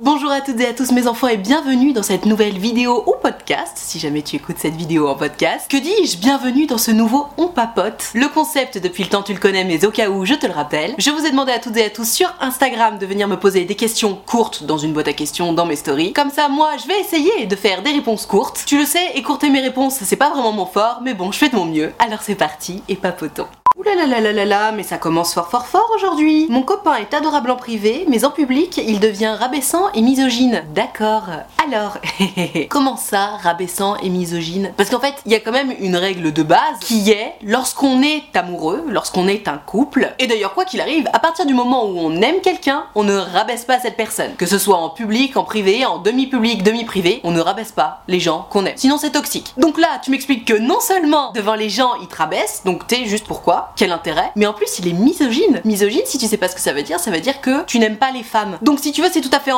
Bonjour à toutes et à tous mes enfants et bienvenue dans cette nouvelle vidéo ou podcast, si jamais tu écoutes cette vidéo en podcast. Que dis-je Bienvenue dans ce nouveau On Papote. Le concept depuis le temps tu le connais mais au cas où je te le rappelle, je vous ai demandé à toutes et à tous sur Instagram de venir me poser des questions courtes dans une boîte à questions dans mes stories. Comme ça moi je vais essayer de faire des réponses courtes. Tu le sais, écourter mes réponses c'est pas vraiment mon fort, mais bon je fais de mon mieux. Alors c'est parti et papotons. Ouh là mais ça commence fort fort fort aujourd'hui. Mon copain est adorable en privé, mais en public, il devient rabaissant et misogyne. D'accord. Alors, comment ça, rabaissant et misogyne? Parce qu'en fait, il y a quand même une règle de base qui est lorsqu'on est amoureux, lorsqu'on est un couple, et d'ailleurs quoi qu'il arrive, à partir du moment où on aime quelqu'un, on ne rabaisse pas cette personne. Que ce soit en public, en privé, en demi-public, demi-privé, on ne rabaisse pas les gens qu'on aime. Sinon c'est toxique. Donc là, tu m'expliques que non seulement devant les gens, il te rabaisse, donc t'es juste pourquoi? Quel intérêt? Mais en plus, il est misogyne. Misogyne, si tu sais pas ce que ça veut dire, ça veut dire que tu n'aimes pas les femmes. Donc si tu veux, c'est tout à fait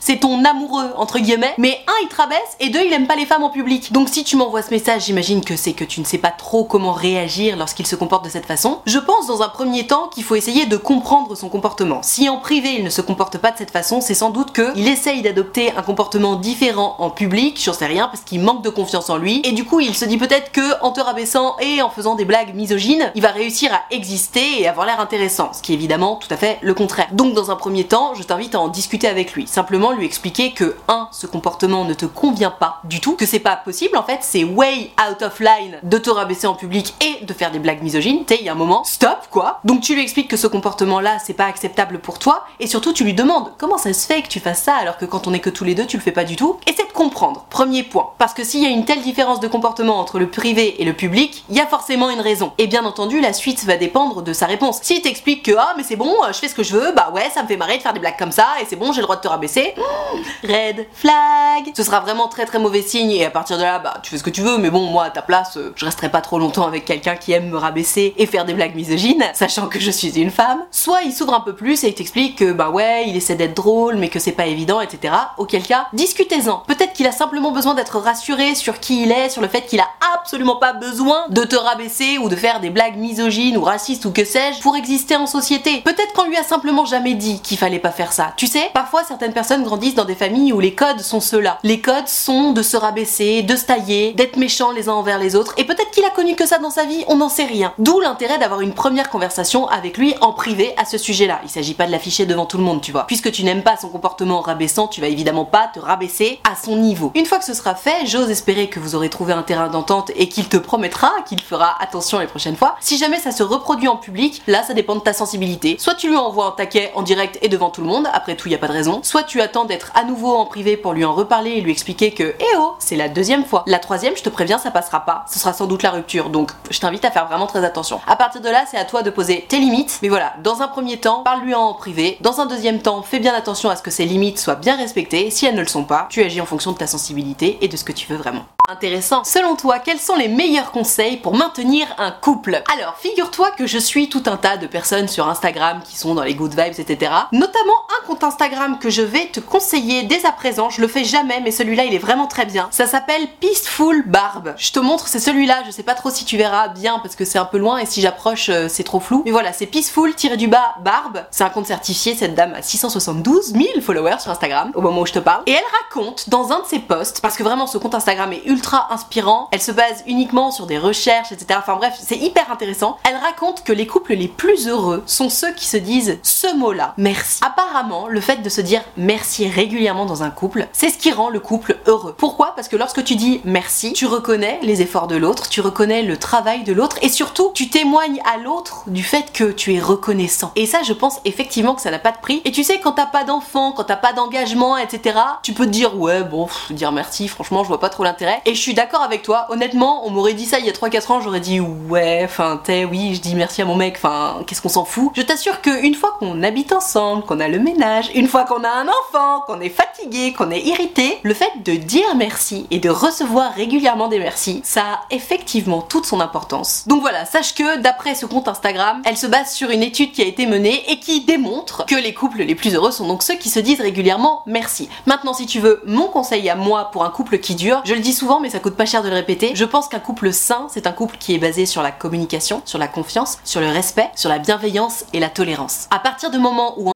C'est ton amoureux, entre guillemets, mais un, il te rabaisse, et deux, il aime pas les femmes en public. Donc si tu m'envoies ce message, j'imagine que c'est que tu ne sais pas trop comment réagir lorsqu'il se comporte de cette façon. Je pense dans un premier temps qu'il faut essayer de comprendre son comportement. Si en privé, il ne se comporte pas de cette façon, c'est sans doute que il essaye d'adopter un comportement différent en public, j'en sais rien, parce qu'il manque de confiance en lui, et du coup, il se dit peut-être que en te rabaissant et en faisant des blagues misogynes, il va réussir à exister et avoir l'air intéressant, ce qui est évidemment tout à fait le contraire. Donc dans un premier temps, je t'invite à en discuter avec lui, simplement lui expliquer que 1. ce comportement ne te convient pas du tout, que c'est pas possible en fait, c'est way out of line de te rabaisser en public et de faire des blagues misogynes, sais, il y a un moment, stop quoi. Donc tu lui expliques que ce comportement là, c'est pas acceptable pour toi et surtout tu lui demandes comment ça se fait que tu fasses ça alors que quand on est que tous les deux, tu le fais pas du tout. Essaie de comprendre. Premier point, parce que s'il y a une telle différence de comportement entre le privé et le public, il y a forcément une raison. Et bien entendu, la suite va dépendre de sa réponse. S'il t'explique que ah mais c'est bon, je fais ce que je veux, bah ouais, ça me fait marrer de faire des blagues comme ça et c'est bon, j'ai le droit de te rabaisser. Mmh, red flag. Ce sera vraiment très très mauvais signe et à partir de là, bah tu fais ce que tu veux, mais bon, moi à ta place, euh, je resterai pas trop longtemps avec quelqu'un qui aime me rabaisser et faire des blagues misogynes, sachant que je suis une femme. Soit il s'ouvre un peu plus et il t'explique que bah ouais, il essaie d'être drôle, mais que c'est pas évident, etc. Auquel cas, discutez-en. Peut-être qu'il a simplement besoin d'être rassuré sur qui il est, sur le fait qu'il a absolument pas besoin de te rabaisser ou de faire des blagues misogynes ou racistes ou que sais-je pour exister en société. Peut-être qu'on lui a simplement jamais dit qu'il fallait pas faire ça. Tu sais, parfois certaines personnes grandissent dans des familles où les codes sont ceux-là. Les codes sont de se rabaisser, de se tailler, d'être méchants les uns envers les autres. Et peut-être qu'il a connu que ça dans sa vie, on n'en sait rien. D'où l'intérêt d'avoir une première conversation avec lui en privé à ce sujet-là. Il s'agit pas de l'afficher devant tout le monde, tu vois. Puisque tu n'aimes pas son comportement rabaissant, tu vas évidemment pas te rabaisser à son niveau. Une fois que ce sera fait, j'ose espérer que vous aurez trouvé un terrain d'entente et qu'il te promettra qu'il fera attention les prochaines fois. Si jamais ça se reproduit en public, là ça dépend de ta sensibilité. Soit tu lui envoies un taquet en direct et devant tout le monde, après tout y a pas de raison. Soit tu attends d'être à nouveau en privé pour lui en reparler et lui expliquer que eh oh, c'est la deuxième fois. La troisième, je te préviens, ça passera pas. Ce sera sans doute la rupture. Donc je t'invite à faire vraiment très attention. À partir de là, c'est à toi de poser tes limites. Mais voilà, dans un premier temps, parle-lui en privé. Dans un deuxième temps, fais bien attention à ce que ses limites soient bien respectées. Si elles ne le sont pas, tu agis en fonction de ta sensibilité et de ce que tu veux vraiment. Intéressant. Selon toi, quels sont les meilleurs conseils pour maintenir un couple? Alors, figure-toi que je suis tout un tas de personnes sur Instagram qui sont dans les good vibes, etc. Notamment un compte Instagram que je vais te conseiller dès à présent. Je le fais jamais, mais celui-là, il est vraiment très bien. Ça s'appelle Peaceful Barbe. Je te montre, c'est celui-là. Je sais pas trop si tu verras bien parce que c'est un peu loin et si j'approche, euh, c'est trop flou. Mais voilà, c'est Peaceful-du-bas Barbe. C'est un compte certifié. Cette dame a 672 000 followers sur Instagram au moment où je te parle. Et elle raconte dans un de ses posts, parce que vraiment ce compte Instagram est ultra inspirant. Elle se base uniquement sur des recherches, etc. Enfin bref, c'est hyper intéressant. Elle raconte que les couples les plus heureux sont ceux qui se disent ce mot-là, merci. Apparemment, le fait de se dire merci régulièrement dans un couple, c'est ce qui rend le couple heureux. Pourquoi? Parce que lorsque tu dis merci, tu reconnais les efforts de l'autre, tu reconnais le travail de l'autre et surtout, tu témoignes à l'autre du fait que tu es reconnaissant. Et ça, je pense effectivement que ça n'a pas de prix. Et tu sais, quand t'as pas d'enfant, quand t'as pas d'engagement, etc., tu peux te dire ouais, bon, dire merci, franchement, je vois pas trop l'intérêt. Et je suis d'accord avec toi, honnêtement, on m'aurait dit ça il y a 3-4 ans, j'aurais dit ouais, enfin, t'es, oui, je dis merci à mon mec, enfin, qu'est-ce qu'on s'en fout? Je t'assure qu'une fois qu'on habite ensemble, qu'on a le ménage, une fois qu'on a un enfant, qu'on est fatigué, qu'on est irrité, le fait de dire merci et de recevoir régulièrement des merci, ça a effectivement toute son importance. Donc voilà, sache que d'après ce compte Instagram, elle se base sur une étude qui a été menée et qui démontre que les couples les plus heureux sont donc ceux qui se disent régulièrement merci. Maintenant, si tu veux mon conseil à moi pour un couple qui dure, je le dis souvent mais ça coûte pas cher de le répéter, je pense qu'un couple sain, c'est un couple qui est basé sur la communication, sur la confiance, sur le respect, sur la bienveillance et la tolérance. À partir du moment où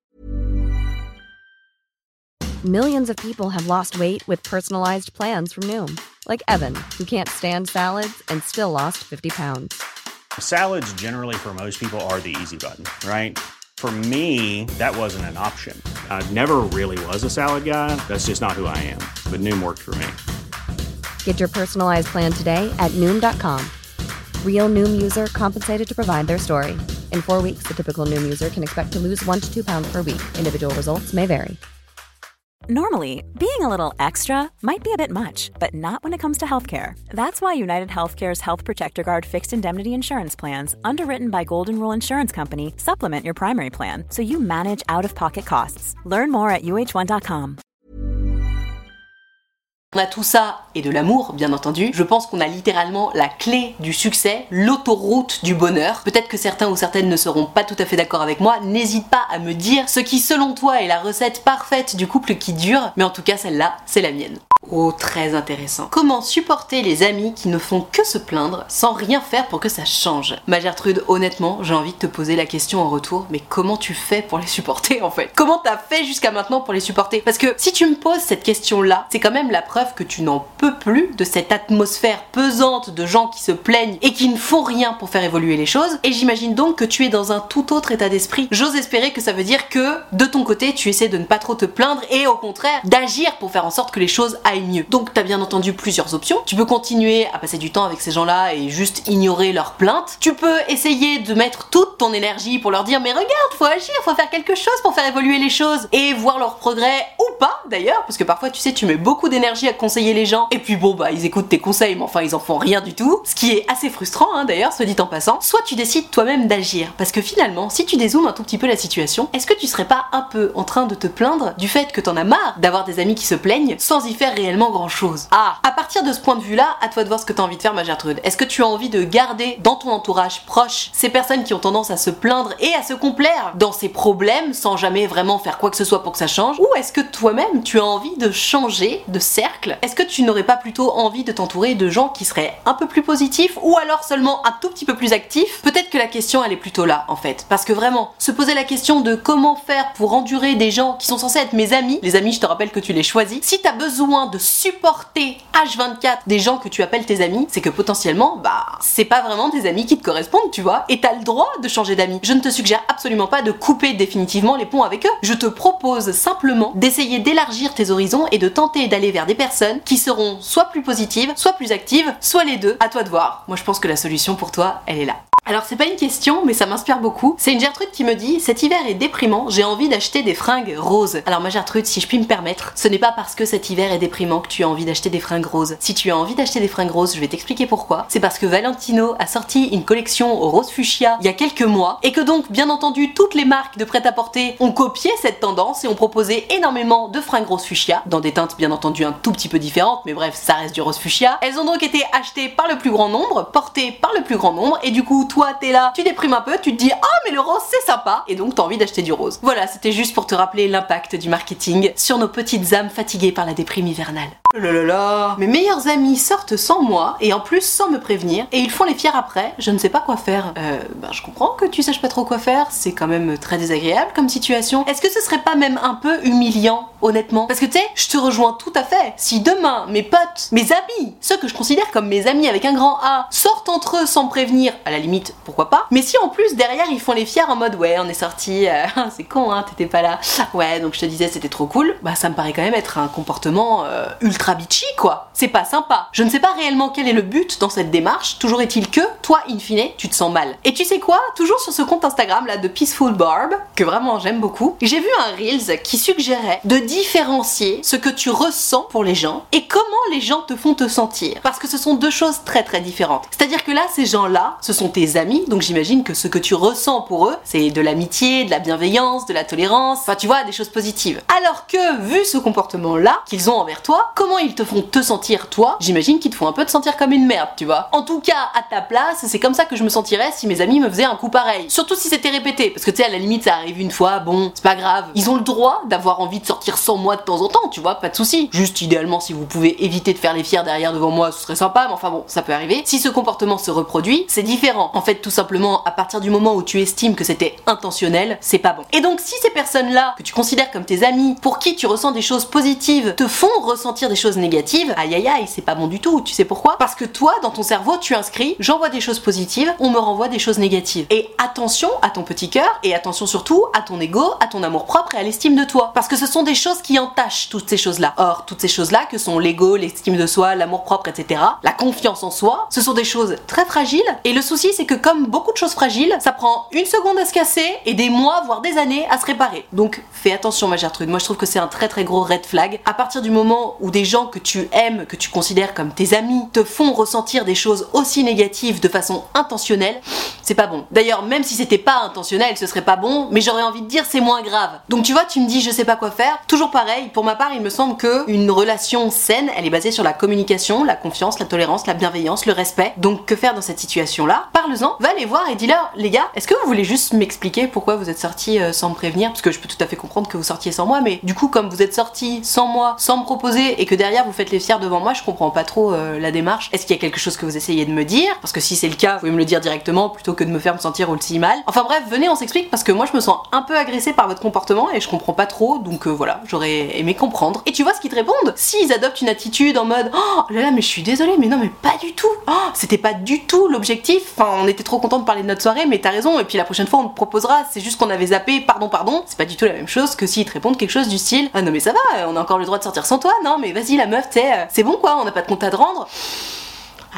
Millions of people have lost weight with personalized plans from Noom, like Evan, who can't stand salads and still lost 50 pounds. Salads, generally, for most people, are the easy button, right? For me, that wasn't an option. I never really was a salad guy. That's just not who I am. But Noom worked for me. Get your personalized plan today at Noom.com. Real Noom user compensated to provide their story. In four weeks, the typical Noom user can expect to lose one to two pounds per week. Individual results may vary. Normally, being a little extra might be a bit much, but not when it comes to healthcare. That's why United Healthcare's Health Protector Guard fixed indemnity insurance plans, underwritten by Golden Rule Insurance Company, supplement your primary plan so you manage out of pocket costs. Learn more at uh1.com. On a tout ça et de l'amour, bien entendu. Je pense qu'on a littéralement la clé du succès, l'autoroute du bonheur. Peut-être que certains ou certaines ne seront pas tout à fait d'accord avec moi. N'hésite pas à me dire ce qui, selon toi, est la recette parfaite du couple qui dure. Mais en tout cas, celle-là, c'est la mienne. Oh, très intéressant. Comment supporter les amis qui ne font que se plaindre sans rien faire pour que ça change? Ma Gertrude, honnêtement, j'ai envie de te poser la question en retour, mais comment tu fais pour les supporter en fait? Comment t'as fait jusqu'à maintenant pour les supporter? Parce que si tu me poses cette question-là, c'est quand même la preuve que tu n'en peux plus de cette atmosphère pesante de gens qui se plaignent et qui ne font rien pour faire évoluer les choses. Et j'imagine donc que tu es dans un tout autre état d'esprit. J'ose espérer que ça veut dire que de ton côté, tu essaies de ne pas trop te plaindre et au contraire d'agir pour faire en sorte que les choses mieux. Donc t'as bien entendu plusieurs options. Tu peux continuer à passer du temps avec ces gens-là et juste ignorer leurs plaintes. Tu peux essayer de mettre toute ton énergie pour leur dire mais regarde, faut agir, faut faire quelque chose pour faire évoluer les choses et voir leur progrès ou pas d'ailleurs, parce que parfois tu sais tu mets beaucoup d'énergie à conseiller les gens et puis bon bah ils écoutent tes conseils mais enfin ils en font rien du tout, ce qui est assez frustrant hein, d'ailleurs, soit dit en passant. Soit tu décides toi-même d'agir, parce que finalement si tu dézoomes un tout petit peu la situation, est-ce que tu serais pas un peu en train de te plaindre du fait que t'en as marre d'avoir des amis qui se plaignent sans y faire réellement grand chose Ah, à partir de ce point de vue-là, à toi de voir ce que t'as envie de faire ma Gertrude. Est-ce que tu as envie de garder dans ton entourage proche ces personnes qui ont tendance à se plaindre et à se complaire dans ces problèmes sans jamais vraiment faire quoi que ce soit pour que ça change? Ou est-ce que toi-même tu as envie de changer de cercle? Est-ce que tu n'aurais pas plutôt envie de t'entourer de gens qui seraient un peu plus positifs ou alors seulement un tout petit peu plus actifs? Peut-être que la question elle est plutôt là en fait. Parce que vraiment, se poser la question de comment faire pour endurer des gens qui sont censés être mes amis, les amis je te rappelle que tu les choisis, si t'as besoin de supporter H24 des gens que tu appelles tes amis, c'est que potentiellement, bah, c'est pas vraiment des amis qui te correspondent, tu vois, et t'as le droit de changer d'amis. Je ne te suggère absolument pas de couper définitivement les ponts avec eux. Je te propose simplement d'essayer d'élargir tes horizons et de tenter d'aller vers des personnes qui seront soit plus positives, soit plus actives, soit les deux. À toi de voir. Moi, je pense que la solution pour toi, elle est là. Alors c'est pas une question, mais ça m'inspire beaucoup. C'est une Gertrude qui me dit cet hiver est déprimant, j'ai envie d'acheter des fringues roses. Alors ma Gertrude, si je puis me permettre, ce n'est pas parce que cet hiver est déprimant que tu as envie d'acheter des fringues roses. Si tu as envie d'acheter des fringues roses, je vais t'expliquer pourquoi. C'est parce que Valentino a sorti une collection rose fuchsia il y a quelques mois et que donc bien entendu toutes les marques de prêt-à-porter ont copié cette tendance et ont proposé énormément de fringues rose fuchsia dans des teintes bien entendu un tout petit peu différentes, mais bref, ça reste du rose fuchsia. Elles ont donc été achetées par le plus grand nombre, portées par le plus grand nombre et du coup toi t'es là, tu déprimes un peu, tu te dis ah mais le rose c'est sympa et donc t'as envie d'acheter du rose. Voilà, c'était juste pour te rappeler l'impact du marketing sur nos petites âmes fatiguées par la déprime hivernale. Lolala. Mes meilleurs amis sortent sans moi et en plus sans me prévenir et ils font les fiers après. Je ne sais pas quoi faire. Euh, ben je comprends que tu saches pas trop quoi faire. C'est quand même très désagréable comme situation. Est-ce que ce serait pas même un peu humiliant, honnêtement? Parce que tu sais, je te rejoins tout à fait. Si demain mes potes, mes amis, ceux que je considère comme mes amis avec un grand A, sortent entre eux sans me prévenir, à la limite, pourquoi pas? Mais si en plus derrière ils font les fiers en mode ouais, on est sorti, euh, c'est con, hein, t'étais pas là. Ouais, donc je te disais c'était trop cool. Bah ça me paraît quand même être un comportement euh, ultra bitchy quoi. C'est pas sympa. Je ne sais pas réellement quel est le but dans cette démarche. Toujours est-il que toi, in fine, tu te sens mal. Et tu sais quoi? Toujours sur ce compte Instagram là de Peaceful Barb, que vraiment j'aime beaucoup, j'ai vu un Reels qui suggérait de différencier ce que tu ressens pour les gens et comment les gens te font te sentir. Parce que ce sont deux choses très très différentes. C'est-à-dire que là, ces gens-là, ce sont tes amis, donc j'imagine que ce que tu ressens pour eux, c'est de l'amitié, de la bienveillance, de la tolérance, enfin tu vois, des choses positives. Alors que, vu ce comportement-là qu'ils ont envers toi, ils te font te sentir toi J'imagine qu'ils te font un peu te sentir comme une merde, tu vois. En tout cas, à ta place, c'est comme ça que je me sentirais si mes amis me faisaient un coup pareil. Surtout si c'était répété, parce que tu sais, à la limite, ça arrive une fois, bon, c'est pas grave. Ils ont le droit d'avoir envie de sortir sans moi de temps en temps, tu vois, pas de souci. Juste idéalement, si vous pouvez éviter de faire les fiers derrière devant moi, ce serait sympa, mais enfin bon, ça peut arriver. Si ce comportement se reproduit, c'est différent. En fait, tout simplement, à partir du moment où tu estimes que c'était intentionnel, c'est pas bon. Et donc, si ces personnes-là, que tu considères comme tes amis, pour qui tu ressens des choses positives, te font ressentir des choses négatives, aïe aïe aïe, c'est pas bon du tout. Tu sais pourquoi? Parce que toi, dans ton cerveau, tu inscris, j'envoie des choses positives, on me renvoie des choses négatives. Et attention à ton petit cœur, et attention surtout à ton ego, à ton amour propre et à l'estime de toi. Parce que ce sont des choses qui entachent toutes ces choses-là. Or, toutes ces choses-là, que sont l'ego, l'estime de soi, l'amour propre, etc., la confiance en soi, ce sont des choses très fragiles. Et le souci, c'est que comme beaucoup de choses fragiles, ça prend une seconde à se casser et des mois, voire des années à se réparer. Donc, fais attention, ma Gertrude. Moi, je trouve que c'est un très très gros red flag. À partir du moment où des que tu aimes, que tu considères comme tes amis, te font ressentir des choses aussi négatives de façon intentionnelle, c'est pas bon. D'ailleurs, même si c'était pas intentionnel, ce serait pas bon, mais j'aurais envie de dire c'est moins grave. Donc tu vois, tu me dis je sais pas quoi faire. Toujours pareil, pour ma part, il me semble que une relation saine, elle est basée sur la communication, la confiance, la tolérance, la bienveillance, le respect. Donc que faire dans cette situation-là? Parle-en, va les voir et dis-leur, les gars, est-ce que vous voulez juste m'expliquer pourquoi vous êtes sortis euh, sans me prévenir? Parce que je peux tout à fait comprendre que vous sortiez sans moi, mais du coup, comme vous êtes sortis sans moi, sans me proposer, et que derrière vous faites les fiers devant moi, je comprends pas trop euh, la démarche. Est-ce qu'il y a quelque chose que vous essayez de me dire? Parce que si c'est le cas, vous pouvez me le dire directement plutôt que de me faire me sentir aussi mal. Enfin bref, venez, on s'explique parce que moi je me sens un peu agressée par votre comportement et je comprends pas trop, donc euh, voilà, j'aurais aimé comprendre. Et tu vois ce qu'ils te répondent? S'ils adoptent une attitude en mode Oh là là, mais je suis désolée, mais non, mais pas du tout Oh, c'était pas du tout l'objectif. Enfin, on était trop content de parler de notre soirée, mais t'as raison, et puis la prochaine fois on te proposera, c'est juste qu'on avait zappé, pardon, pardon. C'est pas du tout la même chose que s'ils te répondent quelque chose du style Ah non, mais ça va, on a encore le droit de sortir sans toi, non, mais vas-y la meuf, tu euh, c'est bon quoi, on n'a pas de compte à te rendre.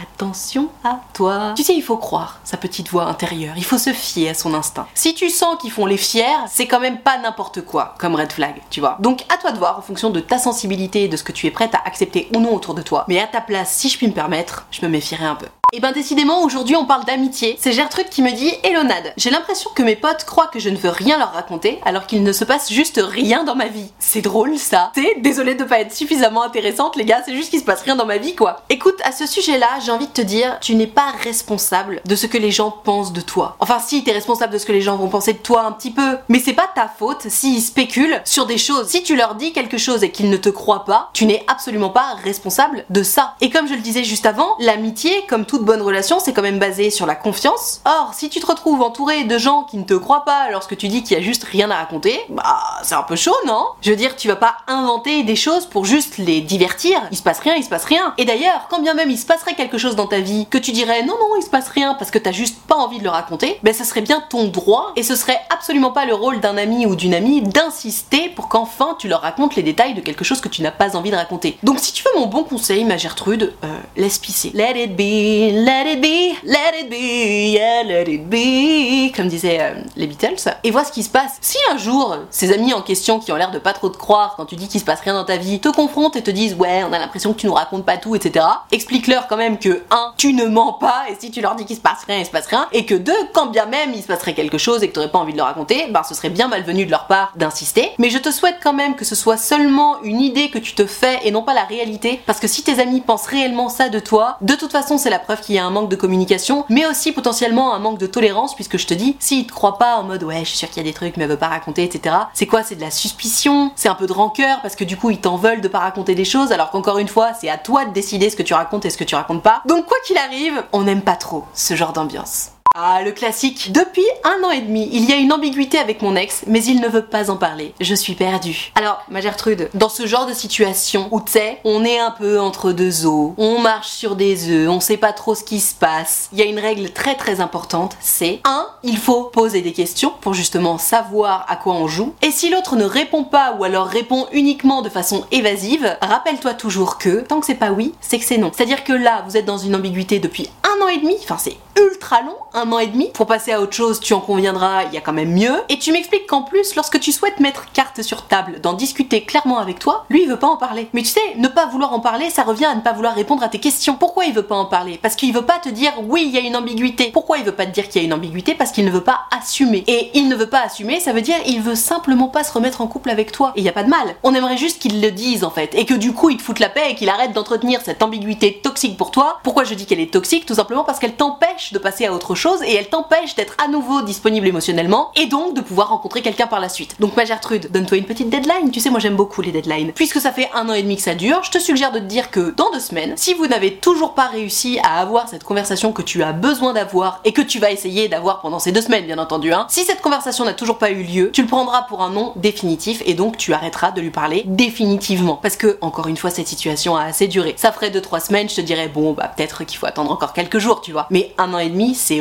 Attention à toi. Tu sais, il faut croire sa petite voix intérieure, il faut se fier à son instinct. Si tu sens qu'ils font les fiers, c'est quand même pas n'importe quoi comme red flag, tu vois. Donc à toi de voir en fonction de ta sensibilité de ce que tu es prête à accepter ou non autour de toi. Mais à ta place, si je puis me permettre, je me méfierais un peu. Et ben décidément aujourd'hui on parle d'amitié. C'est Gertrude qui me dit Elonade, j'ai l'impression que mes potes croient que je ne veux rien leur raconter alors qu'il ne se passe juste rien dans ma vie. C'est drôle ça. C'est désolé de pas être suffisamment intéressante les gars, c'est juste qu'il se passe rien dans ma vie quoi. Écoute, à ce sujet-là, j'ai envie de te dire, tu n'es pas responsable de ce que les gens pensent de toi. Enfin si, t'es responsable de ce que les gens vont penser de toi un petit peu, mais c'est pas ta faute s'ils spéculent sur des choses. Si tu leur dis quelque chose et qu'ils ne te croient pas, tu n'es absolument pas responsable de ça. Et comme je le disais juste avant, l'amitié, comme toute bonne relation, c'est quand même basé sur la confiance. Or, si tu te retrouves entouré de gens qui ne te croient pas lorsque tu dis qu'il y a juste rien à raconter, bah c'est un peu chaud, non? Je veux dire, tu vas pas inventer des choses pour juste les divertir. Il se passe rien, il se passe rien. Et d'ailleurs, quand bien même il se passerait quelque chose dans ta vie que tu dirais non non, il se passe rien parce que t'as juste pas envie de le raconter, ben ce serait bien ton droit et ce serait absolument pas le rôle d'un ami ou d'une amie d'insister pour qu'enfin tu leur racontes les détails de quelque chose que tu n'as pas envie de raconter. Donc si tu veux mon bon conseil, ma Gertrude, euh, laisse pisser. Let it be. Let it be, let it be, yeah, let it be, comme disaient euh, les Beatles. Et vois ce qui se passe. Si un jour, ces amis en question qui ont l'air de pas trop te croire quand tu dis qu'il se passe rien dans ta vie, te confrontent et te disent ouais, on a l'impression que tu nous racontes pas tout, etc. Explique-leur quand même que 1. Tu ne mens pas, et si tu leur dis qu'il se passe rien, il se passe rien, et que 2. Quand bien même il se passerait quelque chose et que t'aurais pas envie de le raconter, ben ce serait bien malvenu de leur part d'insister. Mais je te souhaite quand même que ce soit seulement une idée que tu te fais et non pas la réalité, parce que si tes amis pensent réellement ça de toi, de toute façon c'est la preuve qu'il y a un manque de communication, mais aussi potentiellement un manque de tolérance, puisque je te dis, s'ils te croient pas en mode ouais, je suis sûr qu'il y a des trucs mais elle veut pas raconter, etc. C'est quoi? C'est de la suspicion, c'est un peu de rancœur parce que du coup ils t'en veulent de pas raconter des choses, alors qu'encore une fois c'est à toi de décider ce que tu racontes et ce que tu racontes pas. Donc quoi qu'il arrive, on n'aime pas trop ce genre d'ambiance. Ah, le classique. Depuis un an et demi, il y a une ambiguïté avec mon ex, mais il ne veut pas en parler. Je suis perdue. Alors, ma Gertrude, dans ce genre de situation où tu sais, on est un peu entre deux eaux, on marche sur des œufs, on sait pas trop ce qui se passe, il y a une règle très très importante, c'est 1. Il faut poser des questions pour justement savoir à quoi on joue. Et si l'autre ne répond pas ou alors répond uniquement de façon évasive, rappelle-toi toujours que tant que c'est pas oui, c'est que c'est non. C'est-à-dire que là, vous êtes dans une ambiguïté depuis un an et demi, enfin c'est ultra long, un an et demi. Pour passer à autre chose, tu en conviendras, il y a quand même mieux. Et tu m'expliques qu'en plus, lorsque tu souhaites mettre carte sur table, d'en discuter clairement avec toi, lui il veut pas en parler. Mais tu sais, ne pas vouloir en parler, ça revient à ne pas vouloir répondre à tes questions. Pourquoi il veut pas en parler? Parce qu'il veut pas te dire oui, il y a une ambiguïté. Pourquoi il veut pas te dire qu'il y a une ambiguïté? Parce qu'il ne veut pas assumer. Et il ne veut pas assumer, ça veut dire il veut simplement pas se remettre en couple avec toi. Et il y a pas de mal. On aimerait juste qu'il le dise en fait. Et que du coup, il te foute la paix et qu'il arrête d'entretenir cette ambiguïté toxique pour toi. Pourquoi je dis qu'elle est toxique? Tout simplement parce qu'elle t'empêche de passer à autre chose et elle t'empêche d'être à nouveau disponible émotionnellement et donc de pouvoir rencontrer quelqu'un par la suite. Donc ma Gertrude, donne-toi une petite deadline. Tu sais, moi j'aime beaucoup les deadlines. Puisque ça fait un an et demi que ça dure, je te suggère de te dire que dans deux semaines, si vous n'avez toujours pas réussi à avoir cette conversation que tu as besoin d'avoir et que tu vas essayer d'avoir pendant ces deux semaines, bien entendu, hein, si cette conversation n'a toujours pas eu lieu, tu le prendras pour un nom définitif et donc tu arrêteras de lui parler définitivement. Parce que, encore une fois, cette situation a assez duré. Ça ferait deux trois semaines, je te dirais, bon, bah peut-être qu'il faut attendre encore quelques jours, tu vois. Mais un an et demi, c'est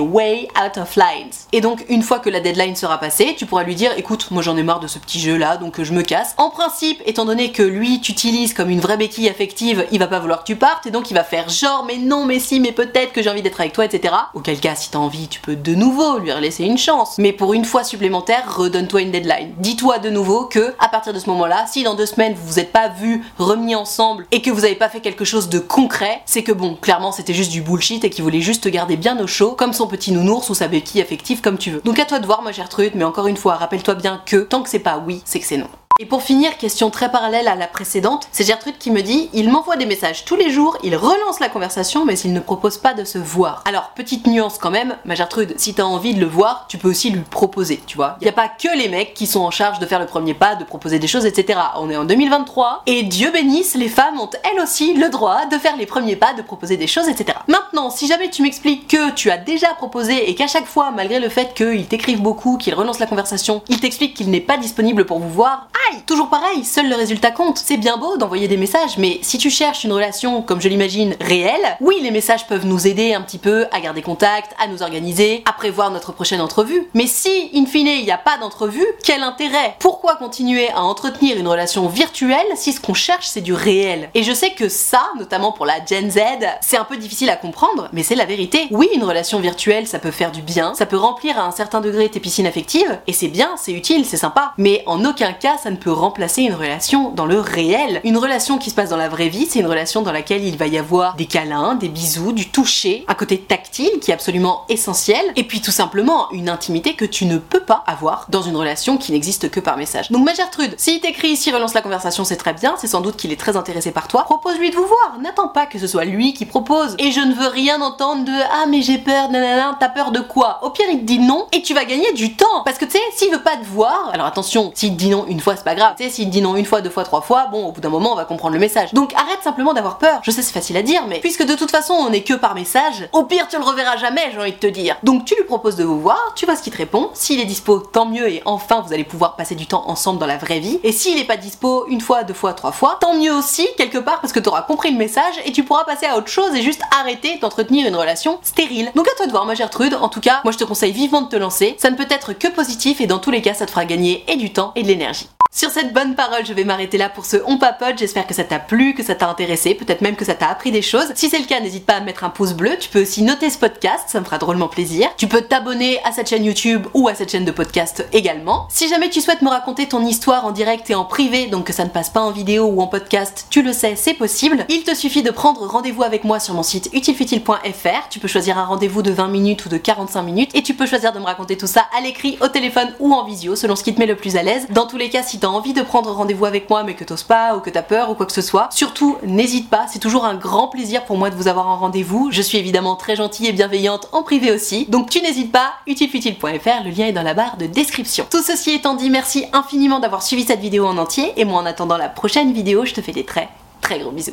out of lines. Et donc, une fois que la deadline sera passée, tu pourras lui dire, écoute, moi j'en ai marre de ce petit jeu là, donc je me casse. En principe, étant donné que lui t'utilise comme une vraie béquille affective, il va pas vouloir que tu partes et donc il va faire genre, mais non, mais si, mais peut-être que j'ai envie d'être avec toi, etc. Auquel cas, si t'as envie, tu peux de nouveau lui laisser une chance. Mais pour une fois supplémentaire, redonne-toi une deadline. Dis-toi de nouveau que, à partir de ce moment-là, si dans deux semaines vous vous êtes pas vus, remis ensemble et que vous avez pas fait quelque chose de concret, c'est que bon, clairement c'était juste du bullshit et qu'il voulait juste te garder bien au chaud, comme son petit nounours ou sa béquille affective, comme tu veux. Donc à toi de voir, ma Gertrude, mais encore une fois, rappelle-toi bien que tant que c'est pas oui, c'est que c'est non. Et pour finir, question très parallèle à la précédente, c'est Gertrude qui me dit il m'envoie des messages tous les jours, il relance la conversation, mais il ne propose pas de se voir. Alors, petite nuance quand même, ma Gertrude, si t'as envie de le voir, tu peux aussi lui proposer, tu vois. Il n'y a pas que les mecs qui sont en charge de faire le premier pas, de proposer des choses, etc. On est en 2023, et Dieu bénisse, les femmes ont elles aussi le droit de faire les premiers pas, de proposer des choses, etc. Maintenant, si jamais tu m'expliques que tu as déjà proposé et qu'à chaque fois, malgré le fait qu'il t'écrive beaucoup, qu'il relance la conversation, il t'explique qu'il n'est pas disponible pour vous voir, Toujours pareil, seul le résultat compte. C'est bien beau d'envoyer des messages, mais si tu cherches une relation, comme je l'imagine, réelle, oui, les messages peuvent nous aider un petit peu à garder contact, à nous organiser, à prévoir notre prochaine entrevue. Mais si, in fine, il n'y a pas d'entrevue, quel intérêt? Pourquoi continuer à entretenir une relation virtuelle si ce qu'on cherche c'est du réel? Et je sais que ça, notamment pour la Gen Z, c'est un peu difficile à comprendre, mais c'est la vérité. Oui, une relation virtuelle, ça peut faire du bien, ça peut remplir à un certain degré tes piscines affectives, et c'est bien, c'est utile, c'est sympa. Mais en aucun cas, ça ne peut remplacer une relation dans le réel. Une relation qui se passe dans la vraie vie, c'est une relation dans laquelle il va y avoir des câlins, des bisous, du toucher, un côté tactile qui est absolument essentiel, et puis tout simplement une intimité que tu ne peux pas avoir dans une relation qui n'existe que par message. Donc ma Gertrude, s'il t'écrit ici, relance la conversation, c'est très bien, c'est sans doute qu'il est très intéressé par toi, propose-lui de vous voir, n'attends pas que ce soit lui qui propose. Et je ne veux rien entendre de ah mais j'ai peur, nanana, t'as peur de quoi? Au pire il te dit non et tu vas gagner du temps. Parce que tu sais, s'il veut pas te voir, alors attention, s'il te dit non une fois c'est pas grave, tu sais, s'il dit non une fois, deux fois, trois fois, bon, au bout d'un moment, on va comprendre le message. Donc arrête simplement d'avoir peur. Je sais, c'est facile à dire, mais puisque de toute façon, on est que par message, au pire, tu le reverras jamais, j'ai envie de te dire. Donc tu lui proposes de vous voir, tu vois ce qu'il te répond. S'il est dispo, tant mieux, et enfin, vous allez pouvoir passer du temps ensemble dans la vraie vie. Et s'il est pas dispo une fois, deux fois, trois fois, tant mieux aussi, quelque part, parce que tu auras compris le message et tu pourras passer à autre chose et juste arrêter d'entretenir une relation stérile. Donc à toi de voir, ma Gertrude. En tout cas, moi je te conseille vivement de te lancer. Ça ne peut être que positif et dans tous les cas, ça te fera gagner et du temps et de l'énergie. Sur cette bonne parole, je vais m'arrêter là pour ce On Papote. J'espère que ça t'a plu, que ça t'a intéressé, peut-être même que ça t'a appris des choses. Si c'est le cas, n'hésite pas à mettre un pouce bleu. Tu peux aussi noter ce podcast, ça me fera drôlement plaisir. Tu peux t'abonner à cette chaîne YouTube ou à cette chaîne de podcast également. Si jamais tu souhaites me raconter ton histoire en direct et en privé, donc que ça ne passe pas en vidéo ou en podcast, tu le sais, c'est possible. Il te suffit de prendre rendez-vous avec moi sur mon site utilefutile.fr. Tu peux choisir un rendez-vous de 20 minutes ou de 45 minutes et tu peux choisir de me raconter tout ça à l'écrit, au téléphone ou en visio, selon ce qui te met le plus à l'aise. Dans tous les cas, si t'as envie de prendre rendez-vous avec moi mais que t'oses pas ou que t'as peur ou quoi que ce soit, surtout n'hésite pas, c'est toujours un grand plaisir pour moi de vous avoir en rendez-vous. Je suis évidemment très gentille et bienveillante en privé aussi, donc tu n'hésites pas, utilefutile.fr, le lien est dans la barre de description. Tout ceci étant dit, merci infiniment d'avoir suivi cette vidéo en entier et moi en attendant la prochaine vidéo, je te fais des très très gros bisous.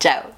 Ciao